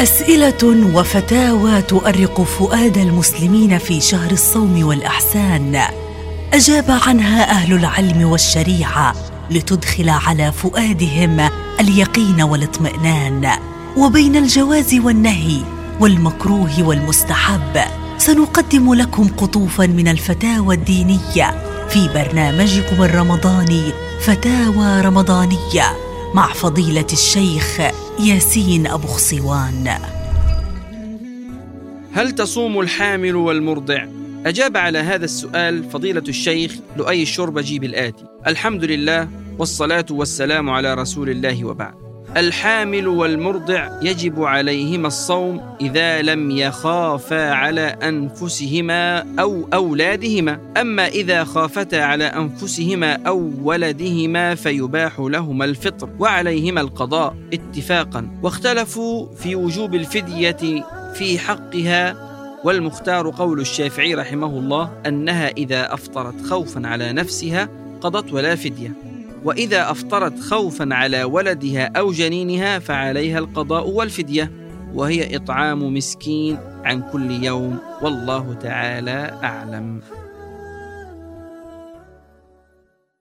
أسئلة وفتاوى تؤرق فؤاد المسلمين في شهر الصوم والأحسان. أجاب عنها أهل العلم والشريعة لتدخل على فؤادهم اليقين والاطمئنان. وبين الجواز والنهي والمكروه والمستحب سنقدم لكم قطوفا من الفتاوى الدينية في برنامجكم الرمضاني فتاوى رمضانية. مع فضيلة الشيخ ياسين أبو خصوان هل تصوم الحامل والمرضع؟ أجاب على هذا السؤال فضيلة الشيخ لؤي الشربجي بالآتي. الحمد لله والصلاة والسلام على رسول الله وبعد. الحامل والمرضع يجب عليهما الصوم إذا لم يخافا على أنفسهما أو أولادهما. أما إذا خافتا على أنفسهما أو ولدهما فيباح لهما الفطر وعليهما القضاء اتفاقا. واختلفوا في وجوب الفدية في حقها والمختار قول الشافعي رحمه الله أنها إذا أفطرت خوفا على نفسها قضت ولا فدية. وإذا أفطرت خوفا على ولدها أو جنينها فعليها القضاء والفدية وهي إطعام مسكين عن كل يوم والله تعالى أعلم.